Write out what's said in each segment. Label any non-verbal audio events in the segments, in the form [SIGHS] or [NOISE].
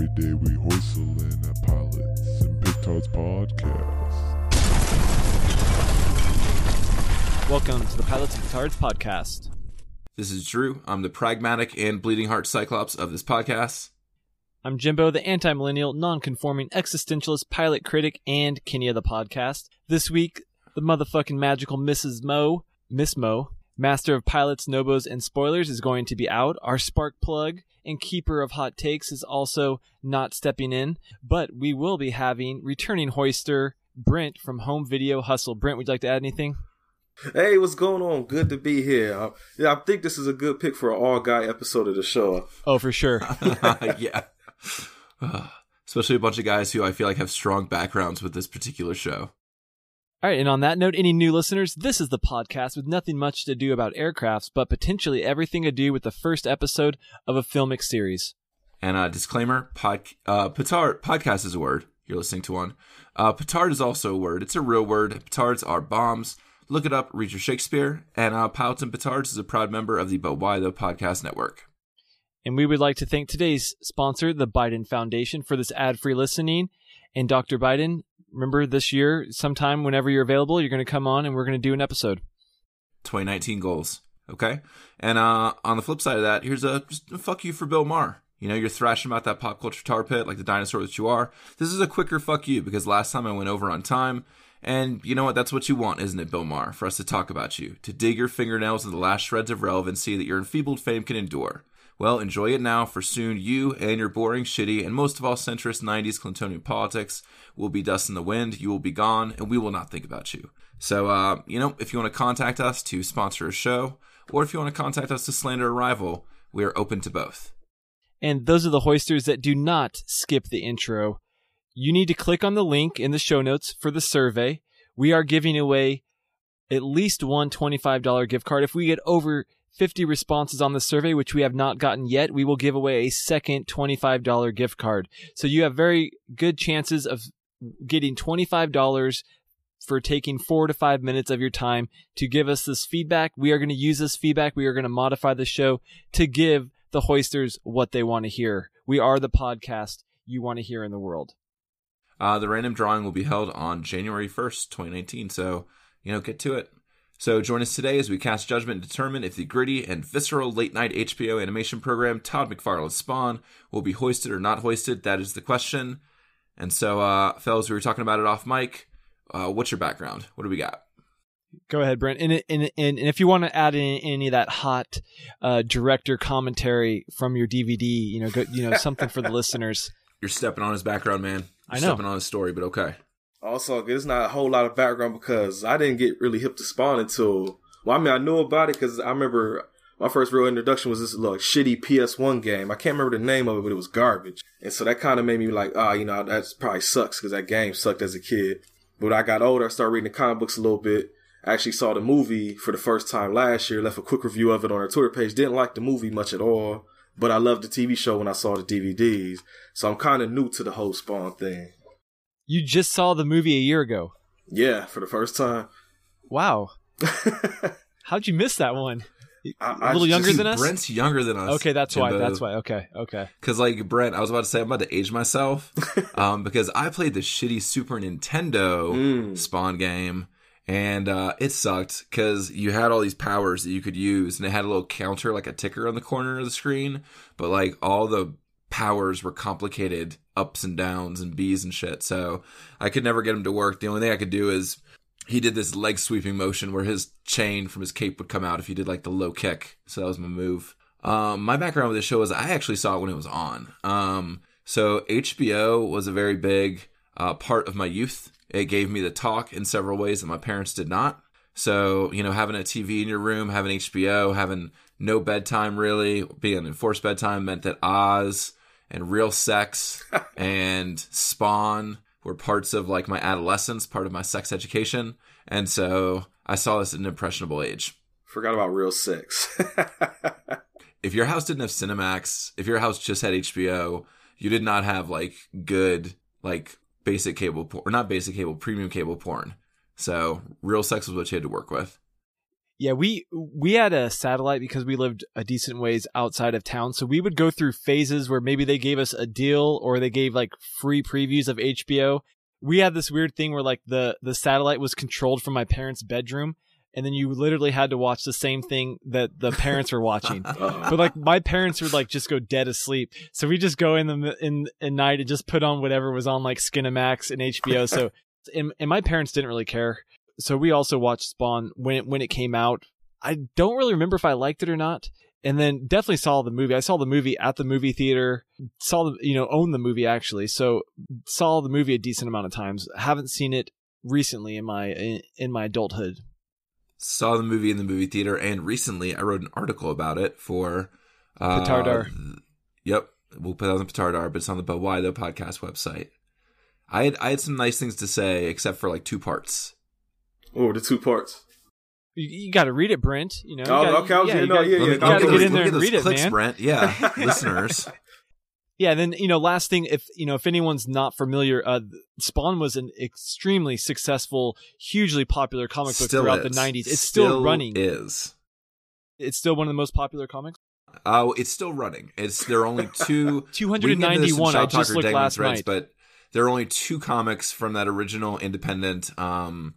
Every day we hoistlin' at Pilots and Petards Podcast. Welcome to the Pilots and Petards podcast. This is Drew. I'm the pragmatic and bleeding heart cyclops of this podcast. I'm Jimbo, the anti-millennial, non-conforming existentialist pilot critic and Kenya the podcast. This week, the motherfucking magical Mrs. Mo, Miss Mo, master of pilots, nobos, and spoilers is going to be out. Our spark plug and keeper of hot takes is also not stepping in, but we will be having returning hoister Brent from Home Video Hustle. Brent, would you like to add anything? Hey, what's going on? Good to be here. Uh, yeah, I think this is a good pick for an all guy episode of the show. Oh, for sure. [LAUGHS] [LAUGHS] yeah. [SIGHS] Especially a bunch of guys who I feel like have strong backgrounds with this particular show. All right, and on that note, any new listeners, this is the podcast with nothing much to do about aircrafts, but potentially everything to do with the first episode of a filmic series. And a disclaimer: pod, uh, petard podcast is a word. You're listening to one. Uh, petard is also a word. It's a real word. Petards are bombs. Look it up. Read your Shakespeare. And uh, Pilots and Petards is a proud member of the But Why Though podcast network. And we would like to thank today's sponsor, the Biden Foundation, for this ad-free listening. And Dr. Biden, remember this year, sometime whenever you're available, you're going to come on and we're going to do an episode. 2019 goals. Okay. And uh, on the flip side of that, here's a just a fuck you for Bill Maher. You know, you're thrashing about that pop culture tar pit like the dinosaur that you are. This is a quicker fuck you because last time I went over on time. And you know what? That's what you want, isn't it, Bill Maher? For us to talk about you, to dig your fingernails in the last shreds of relevancy that your enfeebled fame can endure. Well, enjoy it now, for soon you and your boring, shitty, and most of all centrist 90s Clintonian politics will be dust in the wind, you will be gone, and we will not think about you. So, uh, you know, if you want to contact us to sponsor a show, or if you want to contact us to slander a rival, we are open to both. And those are the hoisters that do not skip the intro. You need to click on the link in the show notes for the survey. We are giving away at least one $25 gift card. If we get over 50 responses on the survey, which we have not gotten yet, we will give away a second $25 gift card. So you have very good chances of getting $25 for taking four to five minutes of your time to give us this feedback. We are going to use this feedback. We are going to modify the show to give the hoisters what they want to hear. We are the podcast you want to hear in the world. Uh, the random drawing will be held on January 1st, 2019. So, you know, get to it. So join us today as we cast judgment and determine if the gritty and visceral late night HBO animation program Todd McFarlane's Spawn will be hoisted or not hoisted. That is the question. And so, uh, fellas, we were talking about it off mic. Uh, what's your background? What do we got? Go ahead, Brent. And, and, and, if you want to add in any of that hot uh, director commentary from your DVD, you know, go, you know, something for the [LAUGHS] listeners. You're stepping on his background, man. You're I know. stepping on his story, but okay. Also, it's not a whole lot of background because I didn't get really hip to Spawn until. Well, I mean, I knew about it because I remember my first real introduction was this like shitty PS1 game. I can't remember the name of it, but it was garbage. And so that kind of made me like, ah, you know, that probably sucks because that game sucked as a kid. But when I got older, I started reading the comic books a little bit. I actually saw the movie for the first time last year, left a quick review of it on our Twitter page. Didn't like the movie much at all, but I loved the TV show when I saw the DVDs. So I'm kind of new to the whole Spawn thing. You just saw the movie a year ago. Yeah, for the first time. Wow. [LAUGHS] How'd you miss that one? I- a little younger than us? Brent's younger than us. Okay, that's why. That's why. Okay, okay. Because like Brent, I was about to say I'm about to age myself, [LAUGHS] um, because I played the shitty Super Nintendo Mm. Spawn game, and uh, it sucked because you had all these powers that you could use, and it had a little counter like a ticker on the corner of the screen, but like all the powers were complicated ups and downs and B's and shit. So I could never get him to work. The only thing I could do is he did this leg sweeping motion where his chain from his cape would come out if he did like the low kick. So that was my move. Um, my background with the show is I actually saw it when it was on. Um, so HBO was a very big uh, part of my youth. It gave me the talk in several ways that my parents did not. So, you know, having a TV in your room, having HBO, having no bedtime really, being enforced bedtime meant that Oz and Real Sex and Spawn were parts of like my adolescence, part of my sex education. And so I saw this at an impressionable age. Forgot about real sex. [LAUGHS] If your house didn't have Cinemax, if your house just had HBO, you did not have like good, like basic cable porn, or not basic cable, premium cable porn. So real sex was what you had to work with. Yeah, we we had a satellite because we lived a decent ways outside of town, so we would go through phases where maybe they gave us a deal or they gave like free previews of HBO. We had this weird thing where like the the satellite was controlled from my parents' bedroom, and then you literally had to watch the same thing that the parents were watching. [LAUGHS] Uh-huh. but like my parents would like just go dead asleep, so we just go in the in in night and just put on whatever was on like Skinamax and HBO. So and, and my parents didn't really care so we also watched Spawn when it, when it came out. I don't really remember if I liked it or not. And then definitely saw the movie. I saw the movie at the movie theater. Saw the you know own the movie actually. So saw the movie a decent amount of times. Haven't seen it recently in my in, in my adulthood. Saw the movie in the movie theater, and recently I wrote an article about it for uh, Petardar. Yep, we'll put that on the Petardar, but it's on the But Why Though podcast website. I had I had some nice things to say, except for like two parts. Oh, the two parts. You, you got to read it, Brent. You know. You Oh, gotta, okay, I was- you no, gotta- yeah, you yeah, gotta get in there and read those it, clicks, man. Brent. Yeah, [LAUGHS] listeners. Yeah, then you know, last thing, if you know, if anyone's not familiar, uh, Spawn was an extremely successful, hugely popular comic book Still throughout is. the '90s. It's still, running. Is It's still one of the most popular comics. oh, it's still running. It's there are only two. we can get into this in [LAUGHS] 291. I just looked Dangling last Threads, night. but there are only two comics from that original independent um,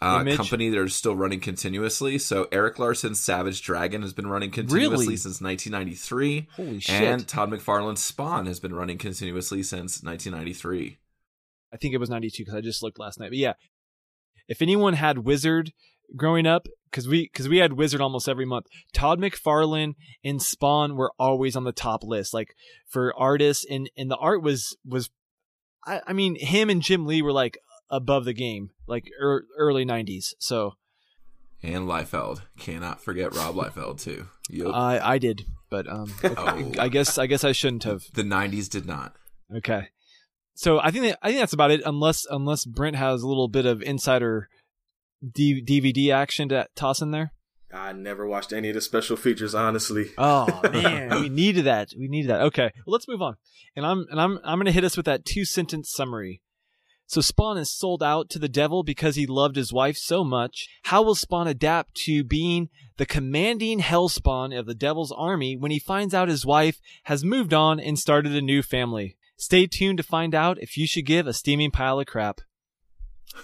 uh, company that are still running continuously. So Erik Larsen's Savage Dragon has been running continuously Really? since 1993, Holy shit! and Todd McFarlane's Spawn has been running continuously since 1993. I think it was 92 because I just looked last night. But yeah, if anyone had Wizard growing up, because we because we had Wizard almost every month. Todd McFarlane and Spawn were always on the top list, like for artists, and and the art was was, I, I mean, him and Jim Lee were like above the game, like er, early 90s. So And Liefeld, cannot forget Rob Liefeld too. Yup. I I did, but um, Oh. I guess I guess I shouldn't have. the 90s did not. Okay. So I think that, I think that's about it. Unless unless Brent has a little bit of insider D- DVD action to toss in there. I never watched any of the special features, honestly. Oh [LAUGHS] man, we needed that. We needed that. Okay, well let's move on. And I'm and I'm I'm gonna hit us with that two sentence summary. So Spawn is sold out to the devil because he loved his wife so much. How will Spawn adapt to being the commanding hellspawn of the devil's army when he finds out his wife has moved on and started a new family? Stay tuned to find out if you should give a steaming pile of crap.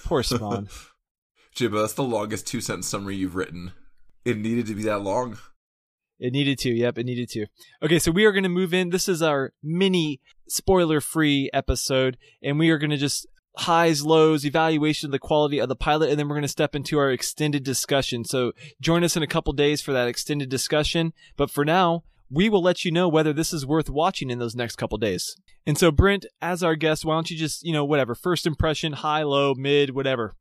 Poor Spawn. [LAUGHS] Jibba, that's the longest two sentence summary you've written. It needed to be that long. It needed to. Yep, it needed to. Okay, so we are going to move in. This is our mini spoiler free episode, and we are going to just highs, lows, evaluation of the quality of the pilot, and then we're going to step into our extended discussion. So join us in a couple days for that extended discussion. But for now, we will let you know whether this is worth watching in those next couple days. And so, Brent, as our guest, why don't you just, you know, whatever, first impression, high, low, mid, whatever.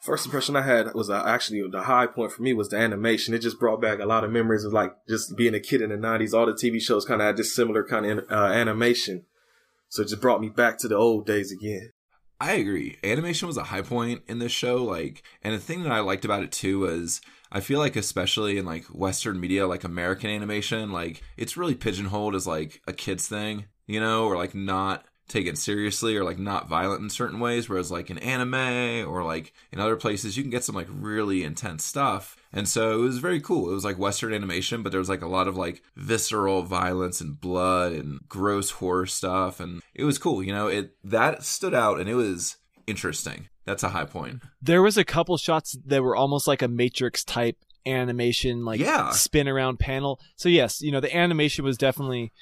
First impression I had was uh, actually the high point for me was the animation. It just brought back a lot of memories of like just being a kid in the '90s. All the TV shows kind of had this similar kind of uh, animation, so it just brought me back to the old days again. I agree. Animation was a high point in this show. Like, and the thing that I liked about it too was I feel like, especially in like Western media, like American animation, like it's really pigeonholed as like a kid's thing, you know, or like not taken seriously or like not violent in certain ways. Whereas like in anime or like in other places, you can get some like really intense stuff. And so it was very cool. It was like Western animation, but there was like a lot of like visceral violence and blood and gross horror stuff. And it was cool. You know, it that stood out and it was interesting. That's a high point. There was a couple shots that were almost like a Matrix type animation, like Yeah. spin around panel. So yes, you know the animation was definitely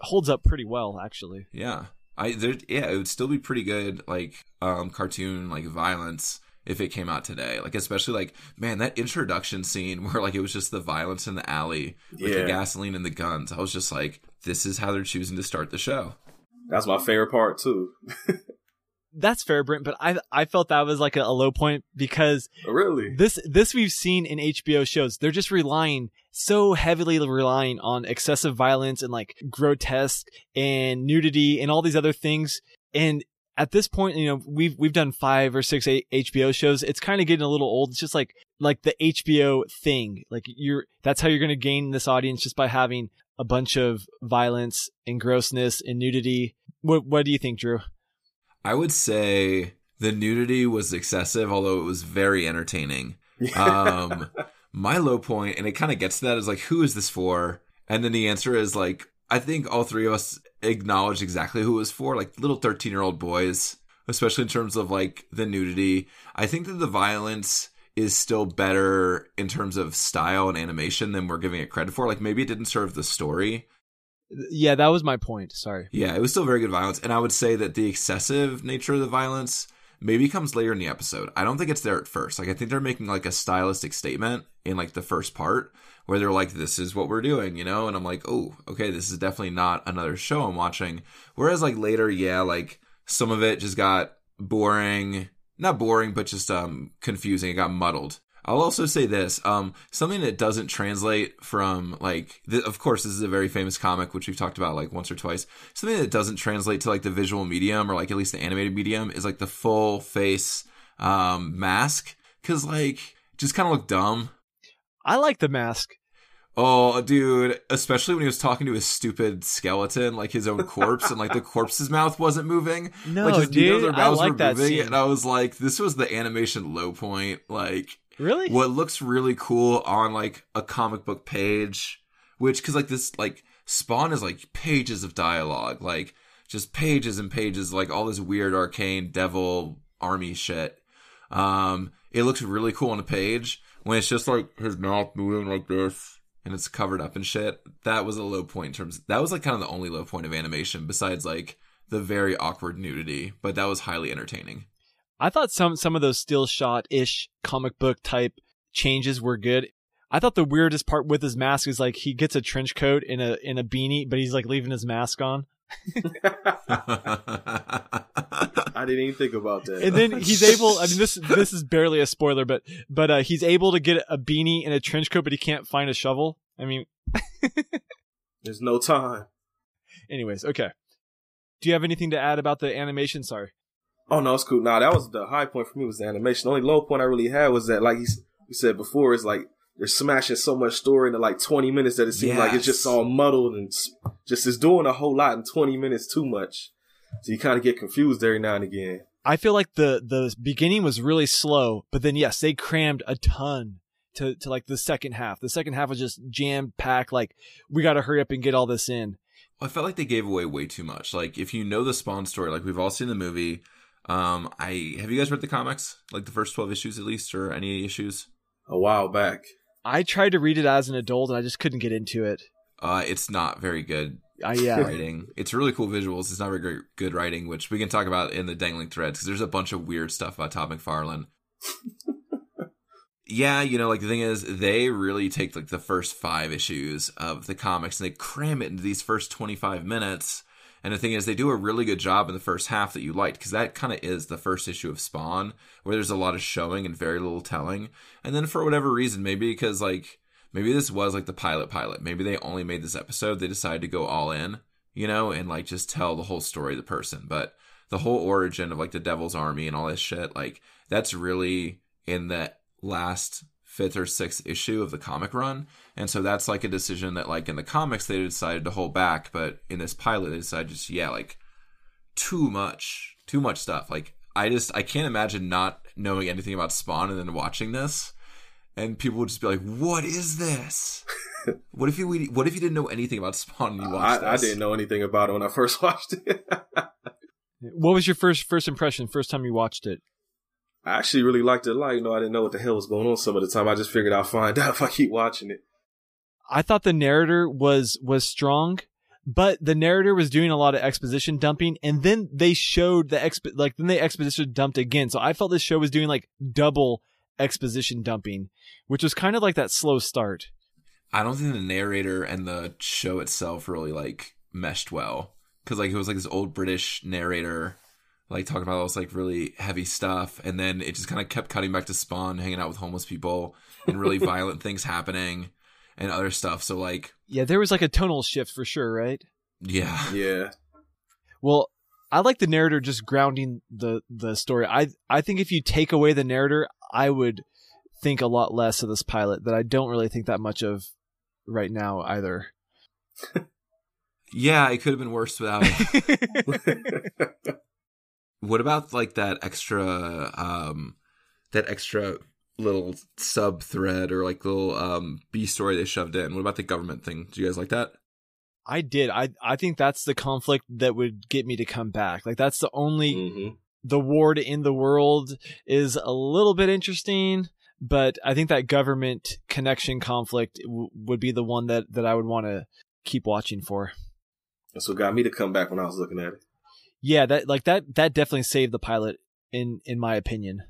holds up pretty well, actually. Yeah. I there yeah, it would still be pretty good like um cartoon like violence if it came out today. Like especially like man, that introduction scene [LAUGHS] where like it was just the violence in the alley with the Yeah. gasoline and the guns. I was just like this is how they're choosing to start the show. That's my favorite part too. [LAUGHS] That's fair, Brent, but I I felt that was like a, a low point because oh, really? this this we've seen in HBO shows. They're just relying so heavily relying on excessive violence and like grotesque and nudity and all these other things. And at this point, you know, we've we've done five or six HBO shows. It's kind of getting a little old. It's just like like the HBO thing. Like you're that's how you're going to gain this audience just by having a bunch of violence and grossness and nudity. What what do you think, Drew? I would say the nudity was excessive, although it was very entertaining. Um, My low point, and it kind of gets to that, is like, who is this for? And then the answer is like, I think all three of us acknowledged exactly who it was for, like little 13 year old boys, especially in terms of like the nudity. I think that the violence is still better in terms of style and animation than we're giving it credit for. Like maybe it didn't serve the story. Yeah, that was my point. Sorry. Yeah, it was still very good violence. And I would say that the excessive nature of the violence maybe comes later in the episode. I don't think it's there at first. Like I think they're making like a stylistic statement in like the first part where they're like, this is what we're doing, you know? And I'm like, oh, okay, this is definitely not another show I'm watching. Whereas like later, yeah, like some of it just got boring. Not boring, but just um confusing. It got muddled. I'll also say this: um, something that doesn't translate from like, th- of course, this is a very famous comic which we've talked about like once or twice. Something that doesn't translate to like the visual medium or like at least the animated medium is like the full face um, mask because like just kind of look dumb. I like the mask. Oh, dude, especially when he was talking to his stupid skeleton, like his own corpse, and like the [LAUGHS] corpse's mouth wasn't moving. No, like his dude, I like were that moving, scene. and I was like, this was the animation low point. Like, Really? what looks really cool on like a comic book page, which because like this like Spawn is like pages of dialogue, like just pages and pages, like all this weird arcane devil army shit. Um, it looks really cool on a page when it's just like his mouth moving like this and it's covered up and shit. That was a low point in terms. That was like kind of the only low point of animation besides like the very awkward nudity, but that was highly entertaining. I thought some some of those still shot ish comic book type changes were good. I thought the weirdest part with his mask is like he gets a trench coat in a in a beanie, but he's like leaving his mask on. [LAUGHS] I didn't even think about that. And then he's able I mean this [LAUGHS] this is barely a spoiler, but but uh, he's able to get a beanie and a trench coat, but he can't find a shovel. I mean [LAUGHS] There's no time. anyways, okay. Do you have anything to add about the animation? Sorry. Oh no, it's cool. Nah, that was the high point for me was the animation. The only low point I really had was that, like you you said before, is like they're smashing so much story into like 20 minutes that it seems like it's just all muddled and just is doing a whole lot in 20 minutes too much. So you kind of get confused every now and again. I feel like the the beginning was really slow, but then yes, they crammed a ton to to like the second half. The second half was just jam packed. Like we got to hurry up and get all this in. I felt like they gave away way too much. Like if you know the Spawn story, like we've all seen the movie. Um, I have you guys read the comics, like the first twelve issues at least, or any issues? A while back. I tried to read it as an adult, and I just couldn't get into it. Uh, it's not very good I yeah. writing. It's really cool visuals. It's not very great, good writing, which we can talk about in the dangling threads because there's a bunch of weird stuff about Todd McFarlane. [LAUGHS] yeah, you know, like the thing is, they really take like the first five issues of the comics and they cram it into these first 25 minutes. And the thing is, they do a really good job in the first half that you liked because that kind of is the first issue of Spawn, where there's a lot of showing and very little telling. And then for whatever reason, maybe because like maybe this was like the pilot pilot, maybe they only made this episode, they decided to go all in, you know, and like just tell the whole story of the person. But the whole origin of like the Devil's Army and all this shit, like that's really in the last fifth or sixth issue of the comic run. And so that's like a decision that like in the comics they decided to hold back, but in this pilot they decided just yeah, like too much, too much stuff. Like I just I can't imagine not knowing anything about Spawn and then watching this, and people would just be like, "What is this? [LAUGHS] what if you what if you didn't know anything about Spawn and you watched I, I this?" didn't know anything about it when I first [LAUGHS] watched it. What was your first first impression? First time you watched it? I actually really liked it a lot. You know, I didn't know what the hell was going on some of the time. I just figured I'll find [LAUGHS] out if I keep watching it. I thought the narrator was was strong, but the narrator was doing a lot of exposition dumping, and then they showed the exp like then they exposition dumped again. So I felt this show was doing like double exposition dumping, which was kind of like that slow start. I don't think the narrator and the show itself really like meshed well because like it was like this old British narrator like talking about all this like really heavy stuff, and then it just kind of kept cutting back to Spawn hanging out with homeless people and really [LAUGHS] violent things happening and other stuff. So like Yeah, there was like a tonal shift for sure, right? yeah, Yeah. Well, I like the narrator just grounding the the story. I I think if you take away the narrator, I would think a lot less of this pilot that I don't really think that much of right now either. [LAUGHS] yeah, it could have been worse without it. [LAUGHS] What about like that extra um that extra little sub thread or like little um B story they shoved in. What about the government thing? Do you guys like that? I did. I I think that's the conflict that would get me to come back. Like that's the only hmm the war to end the world is a little bit interesting, but I think that government connection conflict w- would be the one that that I would want to keep watching for. That's what got me to come back when I was looking at it. Yeah, that like that that definitely saved the pilot in in my opinion.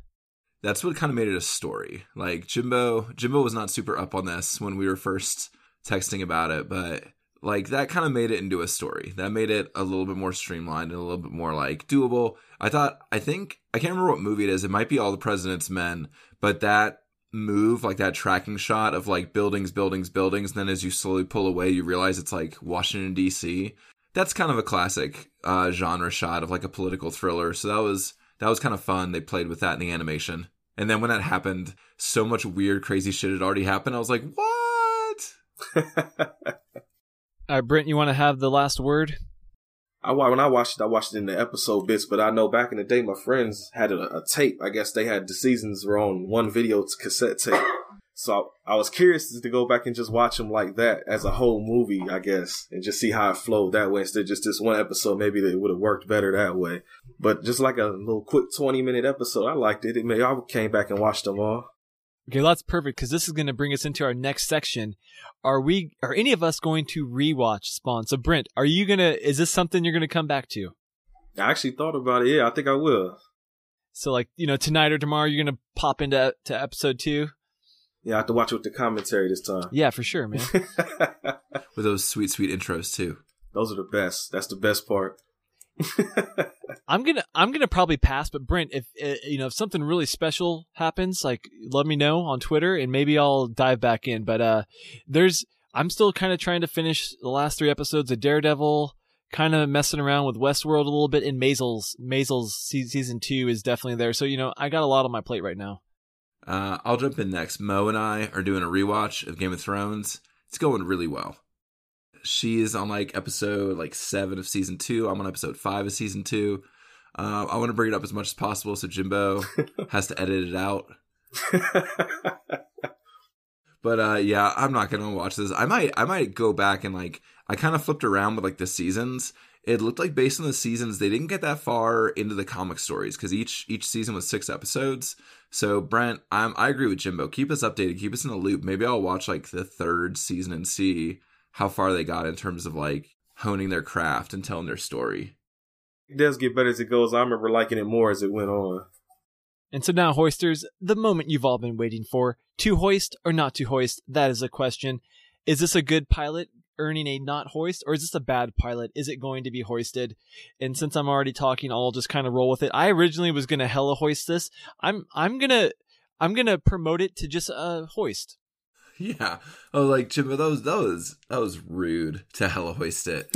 That's what kind of made it a story. Like Jimbo, Jimbo was not super up on this when we were first texting about it, but like that kind of made it into a story. That made it a little bit more streamlined and a little bit more like doable. I thought, I think, I can't remember what movie it is. It might be All the President's Men, but that move, like that tracking shot of like buildings, buildings, buildings, and then as you slowly pull away, you realize it's like Washington D.C. That's kind of a classic uh, genre shot of like a political thriller. So that was that was kind of fun. They played with that in the animation. And then when that happened, so much weird, crazy shit had already happened. I was like, what? [LAUGHS] All right, Brent, you want to have the last word? I when I watched it, I watched it in the episode bits, but I know back in the day, my friends had a, a tape. I guess they had the seasons were on one video cassette tape. So I, I was curious to go back and just watch them like that as a whole movie, I guess, and just see how it flowed that way instead of just this one episode. Maybe it would have worked better that way. But just like a little quick twenty minute episode, I liked it. It made I came back and watched them all. Okay, that's perfect because this is going to bring us into our next section. Are we? Are any of us going to rewatch Spawn? So, Brent, are you gonna? Is this something you're gonna come back to? I actually thought about it. Yeah, I think I will. So, like, you know, tonight or tomorrow, you're gonna pop into to episode two. Yeah, I have to watch it with the commentary this time. Yeah, for sure, man. [LAUGHS] With those sweet, sweet intros too. Those are the best. That's the best part. [LAUGHS] I'm gonna I'm gonna probably pass, but Brent, if uh, you know if something really special happens, like let me know on Twitter, and maybe I'll dive back in. But uh, there's I'm still kind of trying to finish the last three episodes of Daredevil, kind of messing around with Westworld a little bit, and Maisels Maisels season two is definitely there. So you know I got a lot on my plate right now. Uh, I'll jump in next. Mo and I are doing a rewatch of Game of Thrones. It's going really well. She's on like episode like seven of season two. I'm on episode five of season two. Uh, I want to bring it up as much as possible so Jimbo [LAUGHS] has to edit it out. But uh, yeah, I'm not gonna watch this. I might, I might go back and like, I kind of flipped around with like the seasons. It looked like based on the seasons, they didn't get that far into the comic stories because each each season was six episodes. So Brent, I'm, I agree with Jimbo. Keep us updated. Keep us in the loop. Maybe I'll watch like the third season and see how far they got in terms of like honing their craft and telling their story. it does get better as it goes. I remember liking it more as it went on. And so now, hoisters, the moment you've all been waiting for to hoist or not to hoist, that is a question. Is this a good pilot earning a not hoist, or is this a bad pilot? Is it going to be hoisted? And since I'm already talking, I'll just kind of roll with it. I originally was going to hella hoist this. I'm, I'm gonna, I'm gonna promote it to just a hoist. Yeah. Oh, like Jimbo, that was that was that was rude to hella hoist it.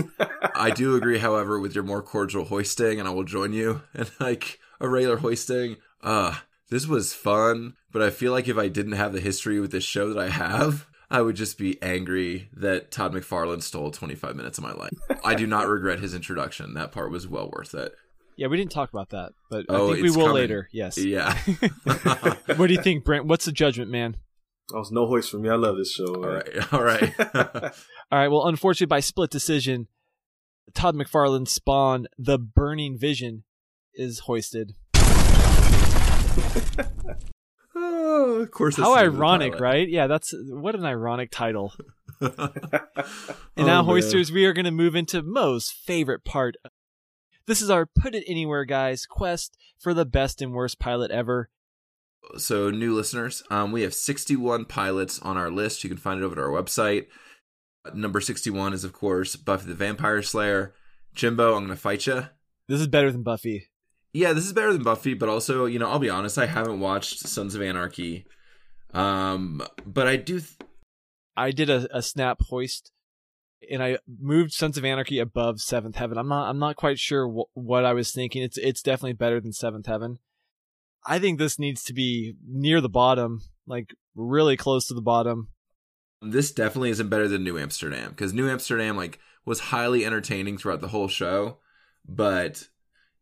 I do [LAUGHS] agree, however, with your more cordial hoisting, and I will join you [LAUGHS] in like a regular hoisting. Uh this was fun, but I feel like if I didn't have the history with this show that I have, I would just be angry that Todd McFarlane stole 25 minutes of my life. I do not regret his introduction. That part was well worth it. Yeah, we didn't talk about that, but Oh, I think we will coming. later. Yes. Yeah. [LAUGHS] [LAUGHS] what do you think, Brent? What's the judgment, man? That was no hoist for me. I love this show. all man. right. All right. [LAUGHS] All right. Well, unfortunately, by split decision, Todd McFarlane's Spawn, The Burning Vision, is hoisted. Oh, of course. How this is the ironic, right? Yeah, that's what an ironic title. [LAUGHS] And Oh, now, man. hoisters, we are going to move into Mo's favorite part. This is our Put It Anywhere, guys, quest for the best and worst pilot ever. so new listeners um, we have 61 pilots on our list you can find it over at our website number 61 is of course buffy the vampire slayer jimbo i'm gonna fight you This is better than Buffy. Yeah this is better than buffy but also you know i'll be honest i haven't watched sons of anarchy um but i do th- I did a, a snap hoist, and I moved Sons of Anarchy above Seventh Heaven. I'm not I'm not quite sure wh- what I was thinking. It's it's definitely better than Seventh Heaven. I think this needs to be near the bottom, like really close to the bottom. this definitely isn't better than new amsterdam because new amsterdam like was highly entertaining throughout the whole show but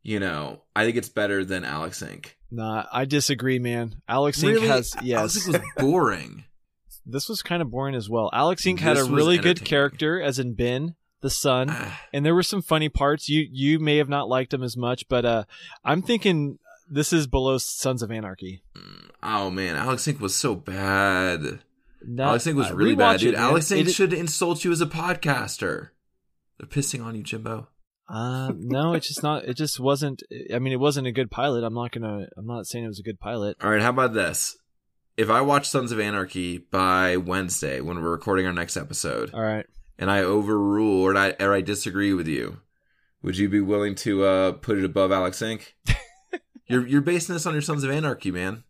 you know, I think it's better than Alex Inc. Nah, I disagree, man. Alex Inc. Really? has Alex yes. Inc. was [LAUGHS] boring. this was kind of boring as well. Alex Inc. had a really good character, as in Ben, the son, Ah, and there were some funny parts. You you may have not liked him as much, but uh, I'm thinking this is below Sons of Anarchy. oh man, Alex Inc. was so bad. Not- Alex Inc. was uh, really bad, dude. it. Alex Inc. It- should insult you as a podcaster. They're pissing on you, Jimbo. Uh, no, it's just not. It just wasn't. I mean, it wasn't a good pilot. I'm not gonna. I'm not saying it was a good pilot. All right, how about this? If I watch Sons of Anarchy by Wednesday when we're recording our next episode, All right. and I overrule or I or I disagree with you, would you be willing to uh, put it above Alex Inc? [LAUGHS] you're you're basing this on your Sons of Anarchy, man.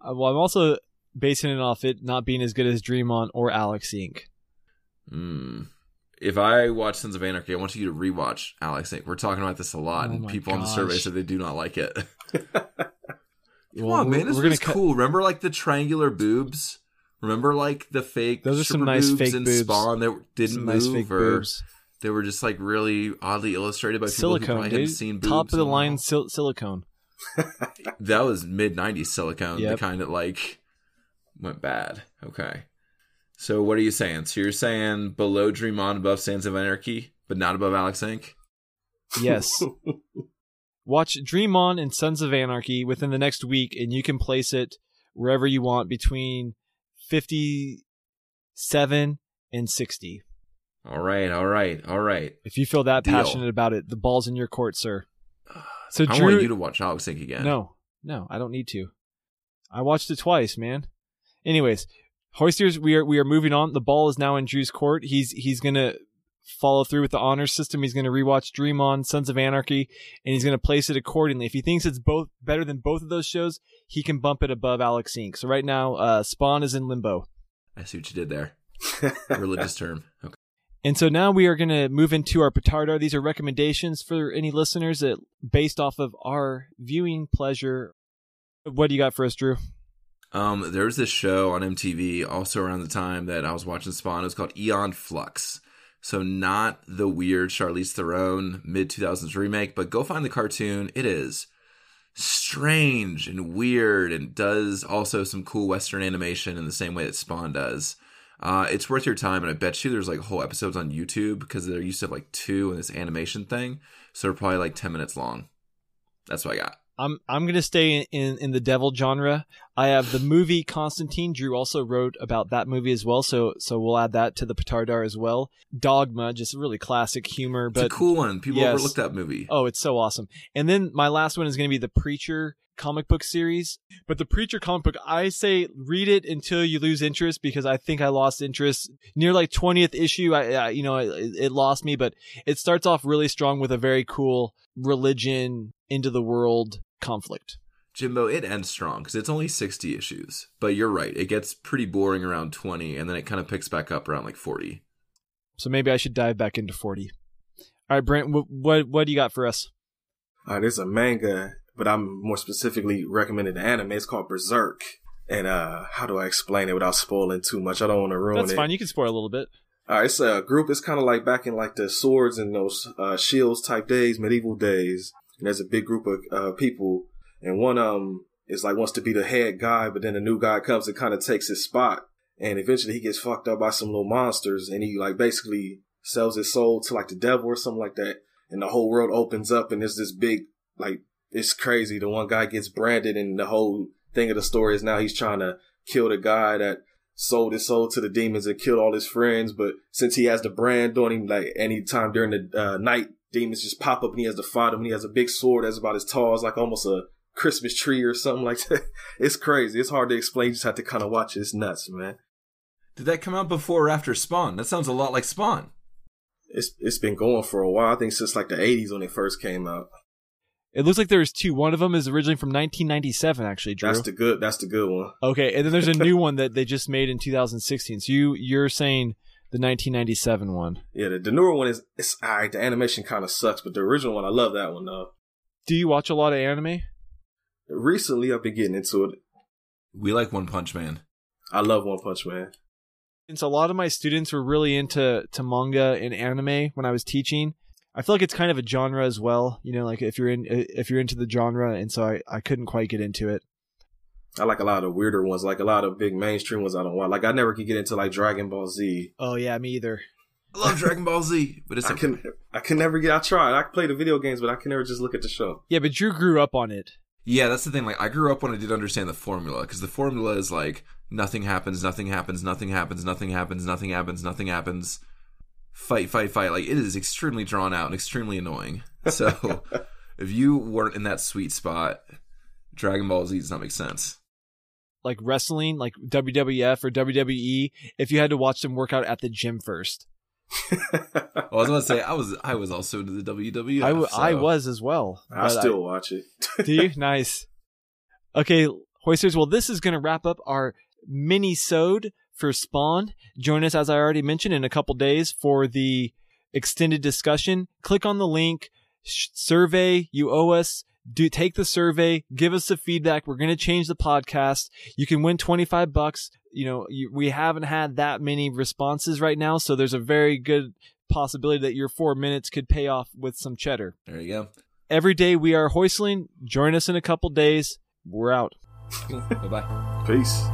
Uh, well, I'm also basing it off it not being as good as Dream On or Alex Inc. Hmm. If I watch Sons of Anarchy, I want you to rewatch Alex Inc. We're talking about this a lot, Oh and my people on the survey said they do not like it. [LAUGHS] Come Well, on, we're- man, this we're was cut- cool. Remember, like the triangular boobs. Remember, like the fake. Those are some nice boobs fake in boobs. Spawn that didn't Some move, nice fake or boobs. they were just like really oddly illustrated by people who Silicone, probably dude. hadn't seen boobs. Top of the line sil- silicone. [LAUGHS] That was mid '90s silicone, Yep. the kind that like went bad. Okay, so what are you saying? So you're saying below Dream On, above Sons of Anarchy, but not above Alex Inc. Yes. [LAUGHS] Watch Dream On and Sons of Anarchy within the next week, and you can place it wherever you want between 57 and 60. All right, all right, all right. If you feel that Deal. passionate about it, the ball's in your court, sir. [SIGHS] So I Drew, want you to watch Alex Inc. again. no, no, I don't need to. I watched it twice, man. Anyways, Hoisters, we are we are moving on. The ball is now in Drew's court. He's he's gonna follow through with the honors system. He's gonna rewatch Dream On, Sons of Anarchy, and he's gonna place it accordingly. If he thinks it's both better than both of those shows, he can bump it above Alex Inc. So right now, uh, Spawn is in limbo. I see what you did there. [LAUGHS] Religious term. Okay. And so now we are going to move into our petardar. These are recommendations for any listeners that based off of our viewing pleasure. What do you got for us, Drew? Um, there was this show on MTV also around the time that I was watching Spawn. It was called Aeon Flux. So not the weird Charlize Theron mid 2000s remake, but go find the cartoon. It is strange and weird and does also some cool Western animation in the same way that Spawn does. Uh, it's worth your time, and I bet you there's like whole episodes on YouTube because they're used to like two in this animation thing, so they're probably like ten minutes long. That's what I got. I'm I'm gonna stay in in the devil genre. I have the movie Constantine. Drew also wrote about that movie as well, so so we'll add that to the petardar as well. Dogma, just really classic humor, It's but a cool one. People yes. overlook that movie. oh, it's so awesome. And then my last one is gonna be the Preacher comic book series. But the Preacher comic book, I say read it until you lose interest because I think I lost interest near like twentieth issue. I, I you know it, it lost me, but it starts off really strong with a very cool religion into the world conflict. Jimbo, it ends strong because it's only 60 issues. But you're right. It gets pretty boring around 20, and then it kind of picks back up around like 40. So maybe I should dive back into 40. All right, Brent, what what, what do you got for us? All right, there's a manga, but I'm more specifically recommending the anime. It's called Berserk. And uh how do I explain it without spoiling too much? I don't want to ruin That's it. fine. You can spoil a little bit. All right, it's a group. It's kind of like back in like the swords and those uh, shields type days, medieval days. And there's a big group of uh, people, and one um is like wants to be the head guy, but then a new guy comes and kind of takes his spot, and eventually he gets fucked up by some little monsters, and he like basically sells his soul to like the devil or something like that, and the whole world opens up, and there's this big like it's crazy. The one guy gets branded, and the whole thing of the story is now he's trying to kill the guy that sold his soul to the demons and killed all his friends. But since he has the brand on him, like anytime during the uh, night, demons just pop up and he has to fight them. And he has a big sword that's about as tall as like almost a Christmas tree or something like that. [LAUGHS] It's crazy. It's hard to explain. You just have to kind of watch it. It's nuts, man. Did that come out before or after Spawn? That sounds a lot like Spawn. It's it's been going for a while. I think since like the 80s when it first came out. It looks like there's two. One of them is originally from 1997, actually, Drew. That's the good. That's the good one. okay, and then there's a [LAUGHS] new one that they just made in 2016. So you you're saying the 1997 one. Yeah, the, the newer one is it's alright. The animation kind of sucks, but the original one, I love that one though. Do you watch a lot of anime? Recently, I've been getting into it. We like One Punch Man. I love One Punch Man. Since a lot of my students were really into to manga and anime when I was teaching, I feel like it's kind of a genre as well. You know, like if you're in if you're into the genre, and so I I couldn't quite get into it. I like a lot of weirder ones, like a lot of big mainstream ones. I don't want. Like I never could get into like Dragon Ball Z. Oh yeah, me either. I love Dragon Ball Z, but it's I can I can never get. I tried. I play the video games, but I can never just look at the show. Yeah, but Drew grew up on it. Yeah, that's the thing. Like, I grew up when I did understand the formula because the formula is like nothing happens, nothing happens, nothing happens, nothing happens, nothing happens, nothing happens. Fight, fight, fight. Like, it is extremely drawn out and extremely annoying. So, [LAUGHS] if you weren't in that sweet spot, Dragon Ball Z does not make sense. Like wrestling, like WWF or WWE, if you had to watch them work out at the gym first. [LAUGHS] Well, I was about to say I was I was also into the WWF. I, w- I so- was as well. I but still watch it. [LAUGHS] Do you? [LAUGHS] nice. Okay, Hoisters. Well, this is going to wrap up our mini-sode for Spawn. Join us, as I already mentioned, in a couple days for the extended discussion. Click on the link. Sh- survey. You owe us. Do take the survey. Give us the feedback. We're going to change the podcast. You can win 25 bucks. You know, you, we haven't had that many responses right now, so there's a very good possibility that your four minutes could pay off with some cheddar. There you go. Every day we are hoistling. Join us in a couple days. We're out. Bye bye. Peace.